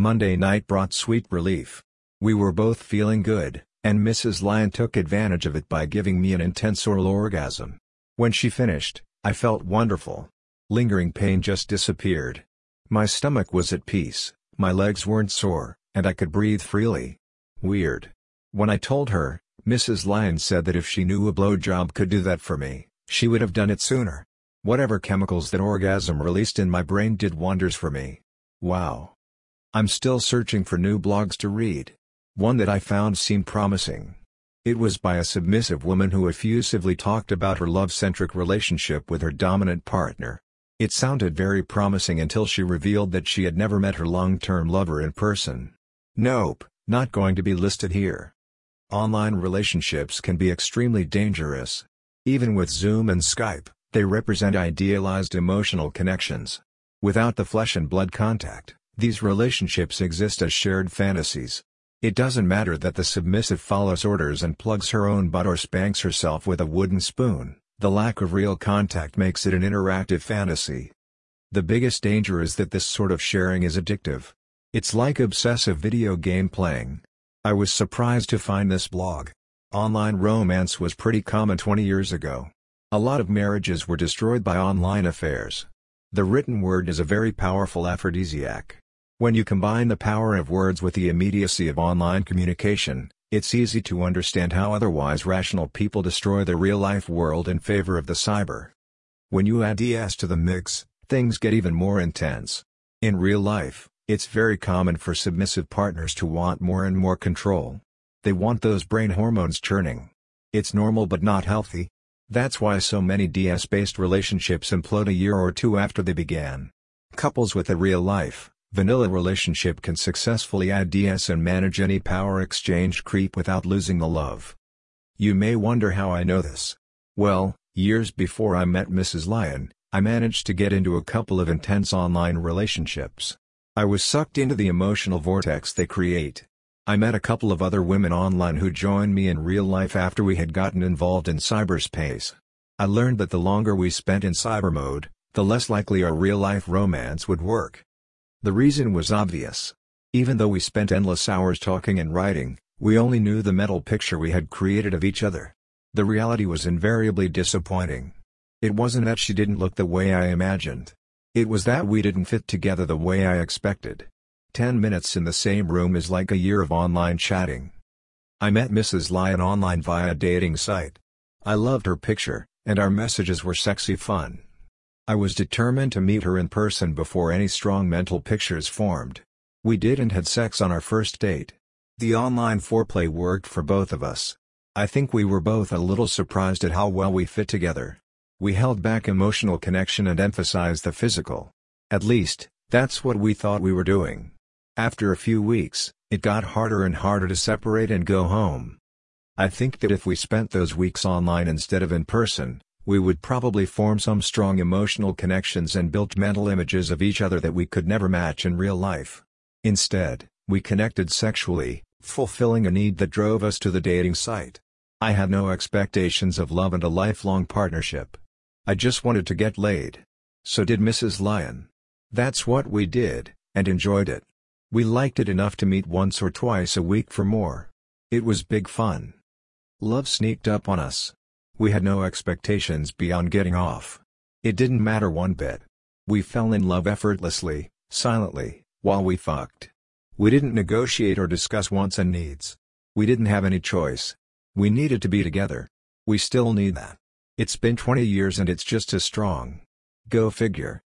Monday night brought sweet relief. We were both feeling good, and Mrs. Lion took advantage of it by giving me an intense oral orgasm. When she finished, I felt wonderful. Lingering pain just disappeared. My stomach was at peace, my legs weren't sore, and I could breathe freely. Weird. When I told her, Mrs. Lion said that if she knew a blowjob could do that for me, she would have done it sooner. Whatever chemicals that orgasm released in my brain did wonders for me. Wow. I'm still searching for new blogs to read. One that I found seemed promising. It was by a submissive woman who effusively talked about her love-centric relationship with her dominant partner. It sounded very promising until she revealed that she had never met her long-term lover in person. Nope, not going to be listed here. Online relationships can be extremely dangerous. Even with Zoom and Skype, they represent idealized emotional connections. Without the flesh and blood contact, these relationships exist as shared fantasies. It doesn't matter that the submissive follows orders and plugs her own butt or spanks herself with a wooden spoon, the lack of real contact makes it an interactive fantasy. The biggest danger is that this sort of sharing is addictive. It's like obsessive video game playing. I was surprised to find this blog. Online romance was pretty common 20 years ago. A lot of marriages were destroyed by online affairs. The written word is a very powerful aphrodisiac. When you combine the power of words with the immediacy of online communication, it's easy to understand how otherwise rational people destroy the real-life world in favor of the cyber. When you add DS to the mix, things get even more intense. In real life, it's very common for submissive partners to want more and more control. They want those brain hormones churning. It's normal but not healthy. That's why so many DS-based relationships implode a year or two after they began. Couples with a real-life, vanilla relationship can successfully add DS and manage any power exchange creep without losing the love. You may wonder how I know this. Well, years before I met Mrs. Lion, I managed to get into a couple of intense online relationships. I was sucked into the emotional vortex they create. I met a couple of other women online who joined me in real life after we had gotten involved in cyberspace. I learned that the longer we spent in cyber mode, the less likely our real-life romance would work. The reason was obvious. Even though we spent endless hours talking and writing, we only knew the mental picture we had created of each other. The reality was invariably disappointing. It wasn't that she didn't look the way I imagined. It was that we didn't fit together the way I expected. Ten minutes in the same room is like a year of online chatting. I met Mrs. Lion online via a dating site. I loved her picture, and our messages were sexy fun. I was determined to meet her in person before any strong mental pictures formed. We did and had sex on our first date. The online foreplay worked for both of us. I think we were both a little surprised at how well we fit together. We held back emotional connection and emphasized the physical. At least, that's what we thought we were doing. After a few weeks, it got harder and harder to separate and go home. I think that if we spent those weeks online instead of in person, we would probably form some strong emotional connections and built mental images of each other that we could never match in real life. Instead, we connected sexually, fulfilling a need that drove us to the dating site. I had no expectations of love and a lifelong partnership. I just wanted to get laid. So did Mrs. Lion. That's what we did, and enjoyed it. We liked it enough to meet once or twice a week for more. It was big fun. Love sneaked up on us. We had no expectations beyond getting off. It didn't matter one bit. We fell in love effortlessly, silently, while we fucked. We didn't negotiate or discuss wants and needs. We didn't have any choice. We needed to be together. We still need that. It's been 20 years and it's just as strong. Go figure.